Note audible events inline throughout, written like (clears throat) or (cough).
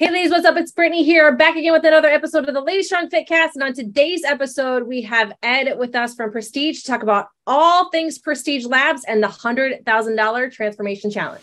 Hey, ladies, what's up? It's Brittany here, back again with another episode of the Lady Strong Fitcast. And on today's episode, we have Ed with us from Prestige to talk about all things Prestige Labs and the $100,000 Transformation Challenge.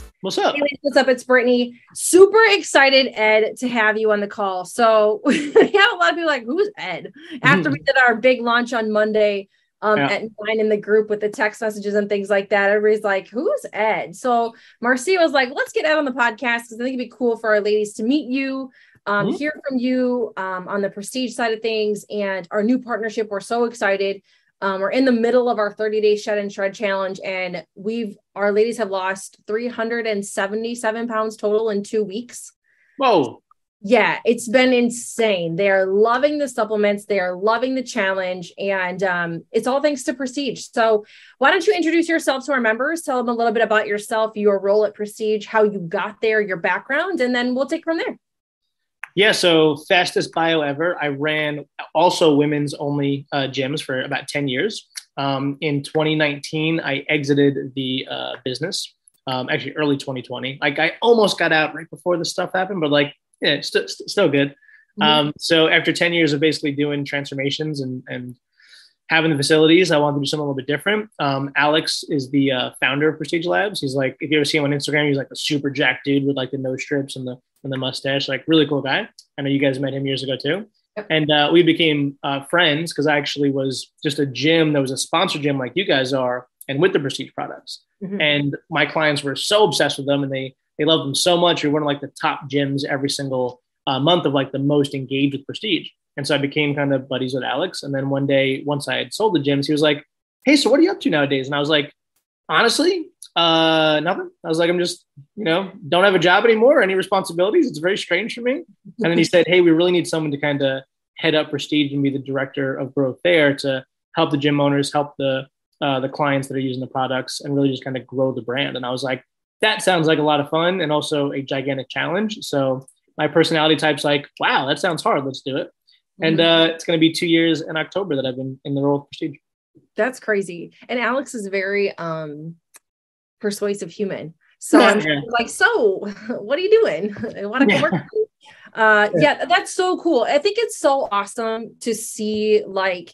What's up? Hey, what's up? It's Brittany. Super excited, Ed, to have you on the call. So (laughs) we have a lot of people like, who's Ed? After mm-hmm. we did our big launch on Monday um, yeah. at nine in the group with the text messages and things like that, everybody's like, who's Ed? So Marcia was like, let's get Ed on the podcast because I think it'd be cool for our ladies to meet you, um, mm-hmm. hear from you um, on the prestige side of things and our new partnership. We're so excited. Um, we're in the middle of our 30 day shed and shred challenge, and we've our ladies have lost 377 pounds total in two weeks. Whoa. Yeah, it's been insane. They are loving the supplements, they are loving the challenge, and um, it's all thanks to Prestige. So, why don't you introduce yourself to our members? Tell them a little bit about yourself, your role at Prestige, how you got there, your background, and then we'll take from there. Yeah, so fastest bio ever. I ran also women's only uh, gyms for about 10 years. Um, in 2019, I exited the uh, business, um, actually early 2020. Like I almost got out right before this stuff happened, but like, yeah, it's st- st- still good. Mm-hmm. Um, so after 10 years of basically doing transformations and, and having the facilities, I wanted to do something a little bit different. Um, Alex is the uh, founder of Prestige Labs. He's like, if you ever see him on Instagram, he's like a super jack dude with like the nose strips and the and the mustache, like really cool guy. I know you guys met him years ago too. And uh, we became uh, friends because I actually was just a gym that was a sponsor gym like you guys are, and with the Prestige products. Mm-hmm. And my clients were so obsessed with them, and they they loved them so much. You're one of like the top gyms every single uh, month of like the most engaged with Prestige. And so I became kind of buddies with Alex. And then one day, once I had sold the gyms, he was like, Hey, so what are you up to nowadays? And I was like, Honestly, uh, nothing. I was like, I'm just, you know, don't have a job anymore, any responsibilities. It's very strange for me. And then he said, Hey, we really need someone to kind of head up Prestige and be the director of growth there to help the gym owners, help the uh, the clients that are using the products, and really just kind of grow the brand. And I was like, that sounds like a lot of fun and also a gigantic challenge. So my personality type's like, wow, that sounds hard. Let's do it. And mm-hmm. uh, it's going to be two years in October that I've been in the role of Prestige. That's crazy. And Alex is very um, persuasive human. So yeah, I'm like, so what are you doing? I want to yeah. work. Uh, yeah, that's so cool. I think it's so awesome to see like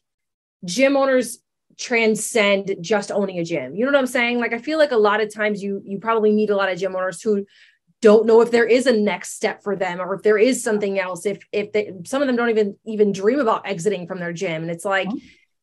gym owners transcend just owning a gym. You know what I'm saying? Like I feel like a lot of times you you probably meet a lot of gym owners who don't know if there is a next step for them or if there is something else if if they, some of them don't even even dream about exiting from their gym and it's like mm-hmm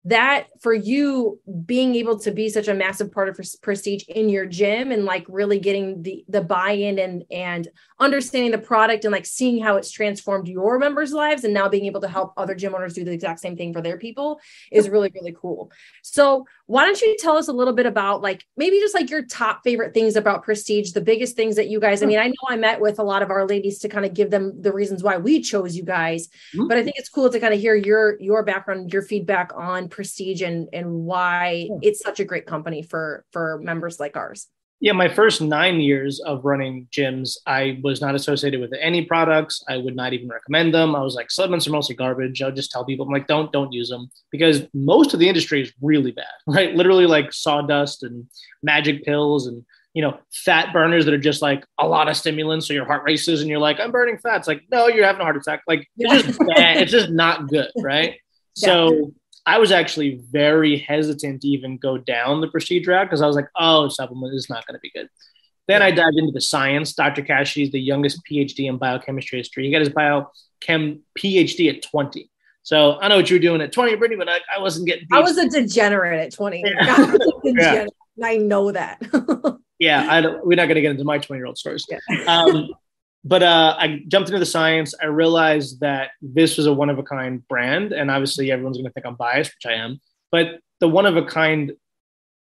that for you being able to be such a massive part of prestige in your gym and like really getting the the buy-in and and understanding the product and like seeing how it's transformed your members lives and now being able to help other gym owners do the exact same thing for their people is really really cool so why don't you tell us a little bit about like maybe just like your top favorite things about prestige the biggest things that you guys i mean i know i met with a lot of our ladies to kind of give them the reasons why we chose you guys mm-hmm. but i think it's cool to kind of hear your your background your feedback on prestige and and why it's such a great company for for members like ours. Yeah my first nine years of running gyms i was not associated with any products. I would not even recommend them. I was like supplements are mostly garbage i'll just tell people i'm like don't don't use them because most of the industry is really bad (laughs) right? Literally like sawdust and magic pills and you know fat burners that are just like a lot of stimulants so your heart races and you're like i'm burning fat it's like no you're having a heart attack. Like it's just bad. It's just not good right? (laughs) Yeah. so I was actually very hesitant to even go down the prestige route because I was like, oh, supplement is not going to be good. Then I dived into the science. Dr. Kashey is the youngest PhD in biochemistry history. He got his biochem PhD at 20. So I know what you were doing at 20, Brittany, but I, I wasn't getting. PhD. I was a degenerate at 20. Yeah. (laughs) (laughs) yeah. I know that. (laughs) yeah, I we're not going to get into my 20 year old stories. Yeah. Um, but uh, I jumped into the science. I realized that this was a one of a kind brand, and obviously everyone's going to think I'm biased, which I am. But the one of a kind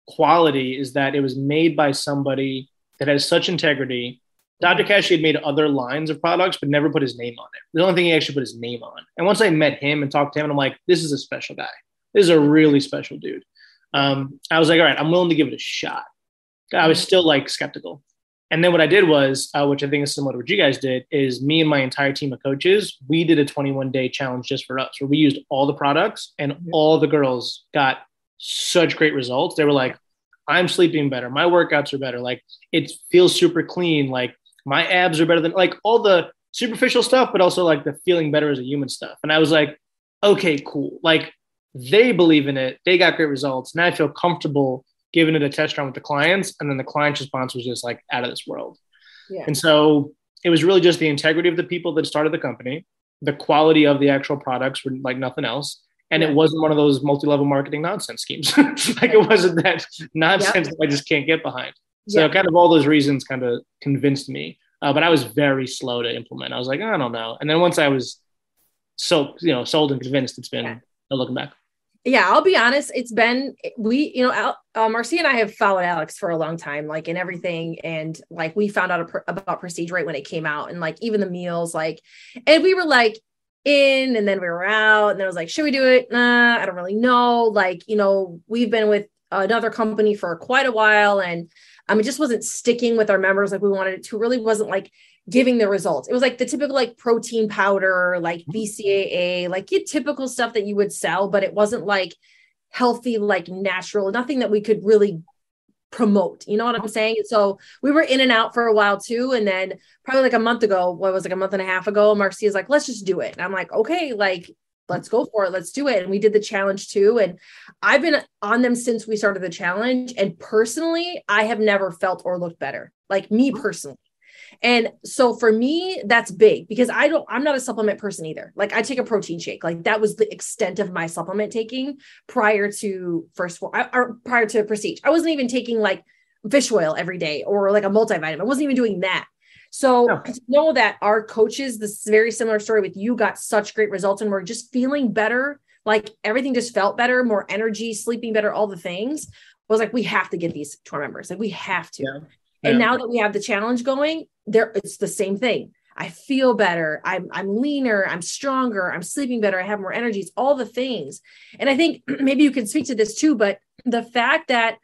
quality is that it was made by somebody that has such integrity. Dr. Kashey had made other lines of products, but never put his name on it. The only thing he actually put his name on. And once I met him and talked to him, I'm like, this is a special guy. this is a really special dude. Um, I was like, all right, I'm willing to give it a shot. I was still like skeptical. And then what I did was, uh, which I think is similar to what you guys did, is me and my entire team of coaches, we did a 21 day challenge just for us, where we used all the products and all the girls got such great results. They were like, I'm sleeping better. My workouts are better. Like it feels super clean. Like my abs are better than like all the superficial stuff, but also like the feeling better as a human stuff. And I was like, okay, cool. Like they believe in it. They got great results. Now I feel comfortable giving it a test run with the clients. And then the client's response was just like out of this world. Yeah. And so it was really just the integrity of the people that started the company, the quality of the actual products were like nothing else. And yeah. it wasn't one of those multi-level marketing nonsense schemes. (laughs) like it wasn't that nonsense that I just can't get behind. So kind of all those reasons kind of convinced me. Uh, but I was very slow to implement. I was like, I don't know. And then once I was so, you know, sold and convinced, it's been yeah. no looking back yeah i'll be honest it's been we you know uh, marcy and i have followed alex for a long time like in everything and like we found out about prestige right when it came out and like even the meals like and we were like in and then we were out and then i was like should we do it? Nah i don't really know. Like you know we've been with another company for quite a while and um, it just wasn't sticking with our members like we wanted it to really wasn't like giving the results. It was like the typical like protein powder, like mm-hmm. BCAA, like your typical stuff that you would sell, but it wasn't like healthy, like natural, nothing that we could really promote. You know what I'm saying? So we were in and out for a while too. And then probably like a month ago, what was like a month and a half ago, Marcia's like, let's just do it. And I'm like, okay, like let's go for it. Let's do it. And we did the challenge too. And I've been on them since we started the challenge. And personally, I have never felt or looked better. Like me personally. And so for me, that's big because I don't, I'm not a supplement person either. Like I take a protein shake. Like that was the extent of my supplement taking prior to first, or prior to prestige. I wasn't even taking like fish oil every day or like a multivitamin. I wasn't even doing that. So to know that our coaches, this very similar story with you, got such great results and we're just feeling better. Like everything just felt better, more energy, sleeping better, all the things. I was like, we have to get these to our members. Like we have to. Yeah. And yeah. now that we have the challenge going, there it's the same thing. I feel better. I'm I'm leaner. I'm stronger. I'm sleeping better. I have more energy. It's all the things. And I think (clears throat) maybe you can speak to this too. But the fact that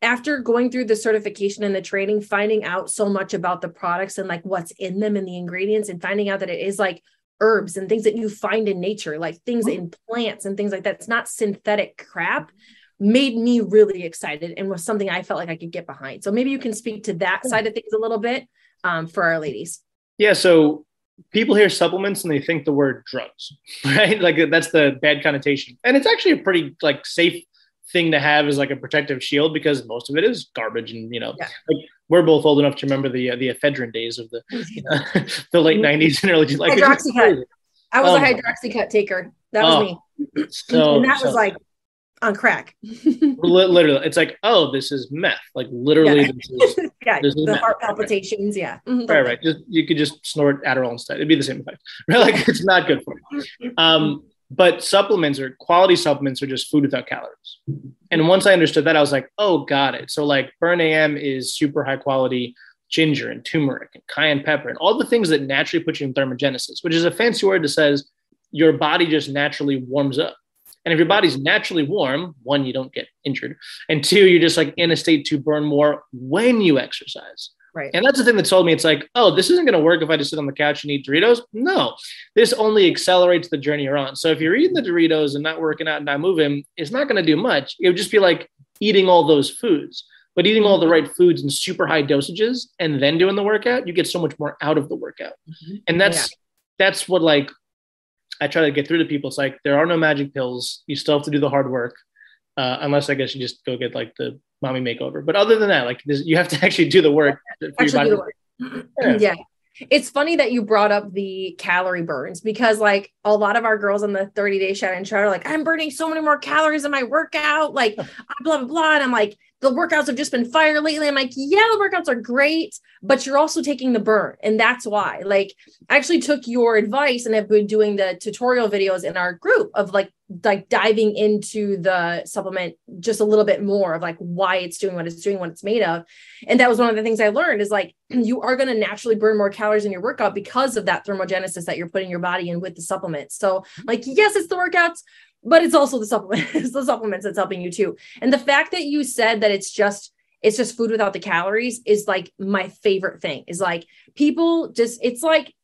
after going through the certification and the training, finding out so much about the products and like what's in them and the ingredients, and finding out that it is like herbs and things that you find in nature, like things in plants and things like that. It's not synthetic crap made me really excited and was something I felt like I could get behind. So maybe you can speak to that side of things a little bit um, for our ladies. Yeah. So people hear supplements and they think the word drugs, (laughs) right? Like that's the bad connotation. And it's actually a pretty like safe thing to have as like a protective shield because most of it is garbage and you know yeah. like we're both old enough to remember the uh, the ephedrine days of the (laughs) you (laughs) know, the late 90s and early like hydroxycut. I was um, a hydroxycut taker. That was oh, me. So, and that so, was like on crack. (laughs) literally, it's like, oh, this is meth. Like literally, yeah. this is, (laughs) yeah, this is the meth. heart palpitations. Yeah, mm-hmm. right, right. Just, you could just snort Adderall instead. It'd be the same effect. (laughs) Right? Like it's not good for you. Um, but supplements or quality supplements are just food without calories. And once I understood that, I was like, oh, got it. So like Burn AM is super high quality ginger and turmeric and cayenne pepper and all the things that naturally put you in thermogenesis, which is a fancy word that says your body just naturally warms up. And if your body's naturally warm, one, you don't get injured. And two, you're just like in a state to burn more when you exercise. Right. And that's the thing that told me it's like, oh, this isn't going to work if I just sit on the couch and eat Doritos. No, this only accelerates the journey you're on. So if you're eating the Doritos and not working out and not moving, it's not going to do much. It would just be like eating all those foods. But eating all the right foods in super high dosages and then doing the workout, you get so much more out of the workout. Mm-hmm. And that's yeah. that's what like I try to get through to people. It's like there are no magic pills. You still have to do the hard work, uh, unless I guess you just go get like the mommy makeover. But other than that, like you have to (laughs) actually do the work. Actually do the work. yeah. yeah. It's funny that you brought up the calorie burns because like a lot of our girls on the 30 day shed and shred are like, I'm burning so many more calories in my workout, like (laughs) blah, blah, blah. And I'm like, the workouts have just been fire lately. I'm like, yeah, the workouts are great, but you're also taking the burn. And that's why, like, I actually took your advice and have been doing the tutorial videos in our group of like, like diving into the supplement just a little bit more of like why it's doing what it's doing, what it's made of. And that was one of the things I learned is like, (clears throat) you are going to naturally burn more calories in your workout because of that thermogenesis that you're putting your body in with the supplement. So, like, yes, it's the workouts, but it's also the supplement, (laughs) it's the supplements that's helping you too. And the fact that you said that it's just it's just food without the calories is like my favorite thing. Is like people just it's like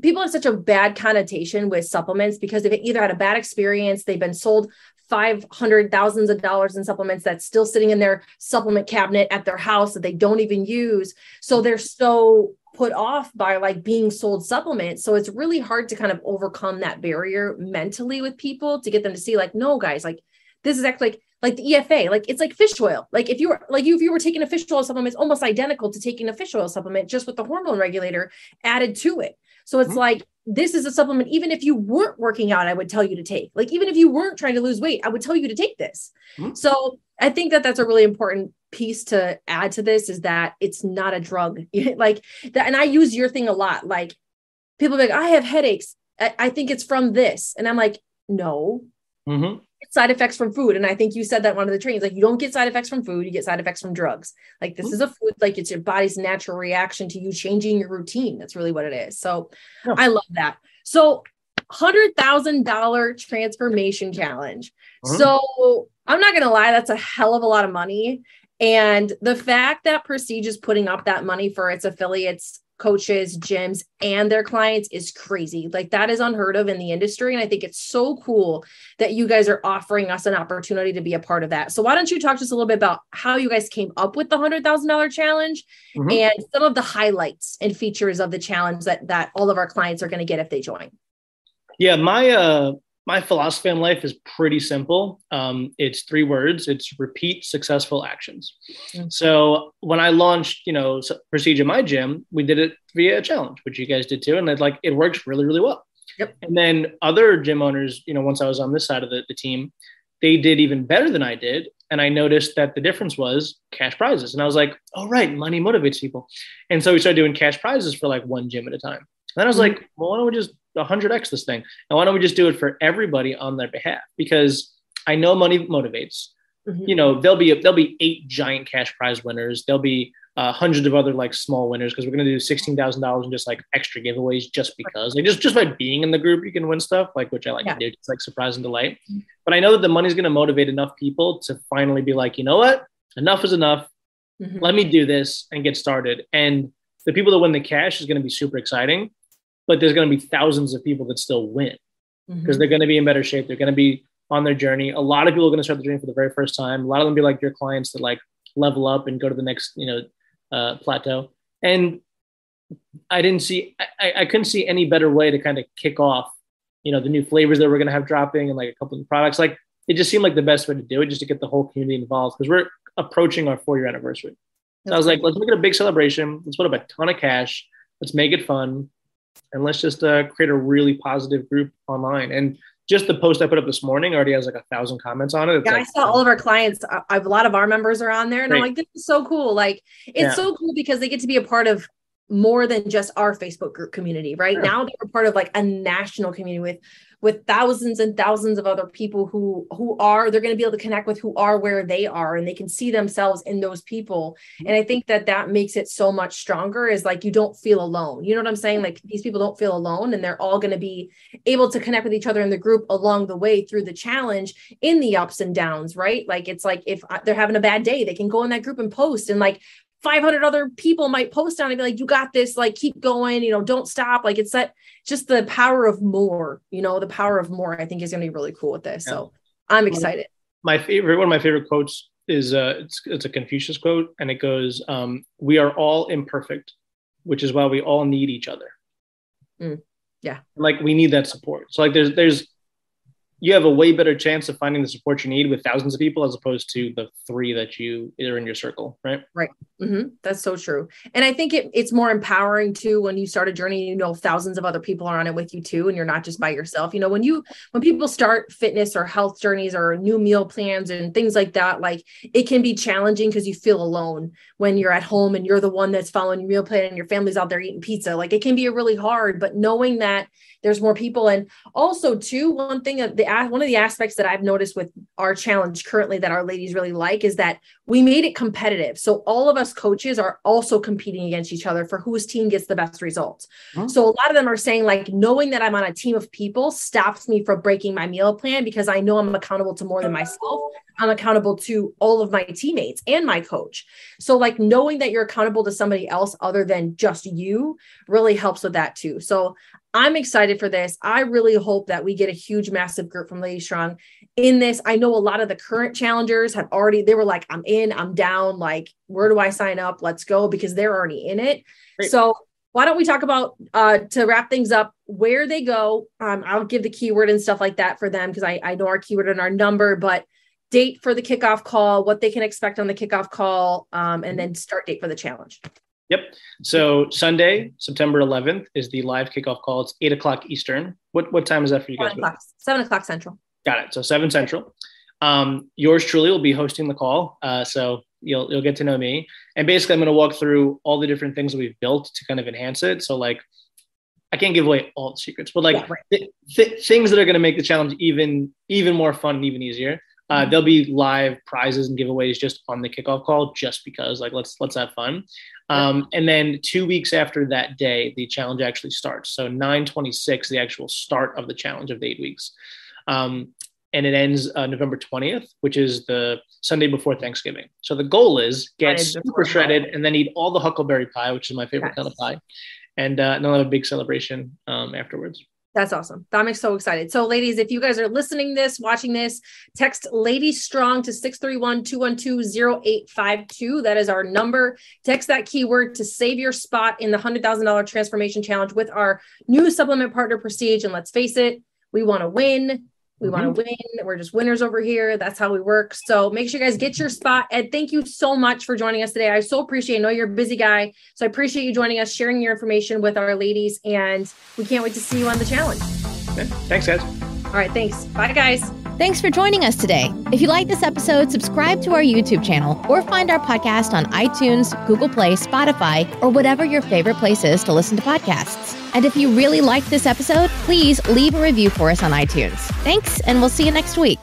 people have such a bad connotation with supplements because they've either had a bad experience, they've been sold five hundred thousands of dollars in supplements that's still sitting in their supplement cabinet at their house that they don't even use. So they're so put off by like being sold supplements. So it's really hard to kind of overcome that barrier mentally with people to get them to see like, no, guys, like this is actually like like the EFA, like it's like fish oil. Like if you were like you if you were taking a fish oil supplement, it's almost identical to taking a fish oil supplement, just with the hormone regulator added to it. So it's mm-hmm. like this is a supplement. Even if you weren't working out, I would tell you to take. Like even if you weren't trying to lose weight, I would tell you to take this. Mm-hmm. So I think that that's a really important piece to add to this is that it's not a drug. (laughs) like that, and I use your thing a lot. Like people like, I have headaches. I, I think it's from this, and I'm like, no. Mm-hmm side effects from food. And I think you said that one of the trainings, like you don't get side effects from food, you get side effects from drugs. Like this mm-hmm. is a food, like it's your body's natural reaction to you changing your routine. That's really what it is. So oh. I love that. So hundred thousand dollar transformation challenge. Mm-hmm. So I'm not gonna lie, that's a hell of a lot of money. And the fact that Prestige is putting up that money for its affiliates coaches, gyms, and their clients is crazy. Like that is unheard of in the industry. And I think it's so cool that you guys are offering us an opportunity to be a part of that. So why don't you talk to us a little bit about how you guys came up with the hundred thousand dollar challenge mm-hmm. and some of the highlights and features of the challenge that that all of our clients are going to get if they join. Yeah, my uh my philosophy in life is pretty simple. Um, it's three words. It's repeat successful actions. Mm-hmm. So when I launched, you know, in my gym, we did it via a challenge, which you guys did too, and it like it works really, really well. Yep. And then other gym owners, you know, once I was on this side of the, the team, they did even better than I did. And I noticed that the difference was cash prizes. And I was like, oh, right, money motivates people. And so we started doing cash prizes for like one gym at a time. And then I was mm-hmm. like, well, why don't we just 100x this thing. And why don't we just do it for everybody on their behalf? Because I know money motivates. Mm-hmm. You know, there'll be there'll be eight giant cash prize winners. There'll be uh, hundreds of other like small winners because we're gonna do sixteen thousand dollars in just like extra giveaways just because like just just by being in the group you can win stuff like which I like yeah. to do it's like surprise and delight. Mm-hmm. But I know that the money's gonna motivate enough people to finally be like, you know what, enough is enough. Mm-hmm. Let me do this and get started. And the people that win the cash is gonna be super exciting but there's going to be thousands of people that still win because mm-hmm. they're going to be in better shape. They're going to be on their journey. A lot of people are going to start the journey for the very first time. A lot of them be like your clients that like level up and go to the next, you know, uh, plateau. And I didn't see, I, I couldn't see any better way to kind of kick off, you know, the new flavors that we're going to have dropping and like a couple of products. Like it just seemed like the best way to do it, just to get the whole community involved because we're approaching our four year anniversary. So I was like, let's make it a big celebration. Let's put up a ton of cash. Let's make it fun and let's just uh, create a really positive group online. And just the post I put up this morning already has like a thousand comments on it. It's yeah, like, I saw all of our clients. I have a lot of our members are on there, and great. I'm like, this is so cool. Like, it's yeah. so cool because they get to be a part of more than just our Facebook group community. Right yeah. now, they're part of like a national community with with thousands and thousands of other people who who are they're going to be able to connect with who are where they are and they can see themselves in those people. Mm-hmm. and i think that that makes it so much stronger is like you don't feel alone. You know what i'm saying? Like these people don't feel alone and they're all going to be able to connect with each other in the group along the way through the challenge in the ups and downs right? Like it's like if they're having a bad day they can go in that group and post and like 500 other people might post on it and be like, you got this, like, keep going, you know, don't stop. Like, it's that just the power of more, you know, the power of more, I think is going to be really cool with this. Yeah. So I'm excited. My favorite, one of my favorite quotes is uh, it's, it's a Confucius quote, and it goes, um, We are all imperfect, which is why we all need each other. Mm. Yeah. Like, we need that support. So, like, there's, there's, you have a way better chance of finding the support you need with thousands of people as opposed to the three that you are in your circle, right? Right. Mm-hmm. That's so true. And I think it, it's more empowering too when you start a journey, you know, thousands of other people are on it with you too, and you're not just by yourself. You know, when you, when people start fitness or health journeys or new meal plans and things like that, like it can be challenging because you feel alone when you're at home and you're the one that's following your meal plan and your family's out there eating pizza. Like it can be really hard, but knowing that there's more people. And also too, one thing that the one of the aspects that I've noticed with our challenge currently that our ladies really like is that we made it competitive. So all of us coaches are also competing against each other for whose team gets the best results. So a lot of them are saying like knowing that I'm on a team of people stops me from breaking my meal plan because I know I'm accountable to more than myself. I'm accountable to all of my teammates and my coach. So like knowing that you're accountable to somebody else other than just you really helps with that too. So I'm excited for this. I really hope that we get a huge, massive group from Lady Strong in this. I know a lot of the current challengers have already, they were like, I'm in, I'm down. Like, where do I sign up? Let's go because they're already in it. Great. So, why don't we talk about uh, to wrap things up where they go? Um, I'll give the keyword and stuff like that for them because I, I know our keyword and our number, but date for the kickoff call, what they can expect on the kickoff call, um, and then start date for the challenge. Yep. So Sunday, September 11th is the live kickoff call. It's eight o'clock Eastern. What what time is that for you guys? Seven o'clock, seven o'clock Central. Got it. So seven Central. Um, yours truly will be hosting the call. Uh, so you'll you'll get to know me. And basically, I'm going to walk through all the different things that we've built to kind of enhance it. So like, I can't give away all the secrets, but like yeah, right. th- th- things that are going to make the challenge even even more fun and even easier. Uh, mm-hmm. there'll be live prizes and giveaways just on the kickoff call, just because like let's let's have fun. Um, and then two weeks after that day, the challenge actually starts. So 926, the actual start of the challenge of the eight weeks. Um, and it ends uh, November 20th, which is the Sunday before Thanksgiving. So the goal is get super shredded and then eat all the huckleberry pie, which is my favorite yes. kind of pie, and, uh, and have a big celebration um, afterwards. That's awesome. That makes so excited. So, ladies, if you guys are listening this, watching this, text Lady Strong to 631-212-0852. That is our number. Text that keyword to save your spot in the $100,000 transformation challenge with our new supplement partner Prestige. And let's face it, we want to win. We mm-hmm. want to win. We're just winners over here. That's how we work. So make sure you guys get your spot. Ed, thank you so much for joining us today. I so appreciate. I know you're a busy guy, so I appreciate you joining us, sharing your information with our ladies, and we can't wait to see you on the challenge. Okay. Thanks, guys. All right. Thanks. Bye, guys. Thanks for joining us today. If you like this episode, subscribe to our YouTube channel or find our podcast on iTunes, Google Play, Spotify, or whatever your favorite place is to listen to podcasts. And if you really liked this episode, please leave a review for us on iTunes. Thanks, and we'll see you next week.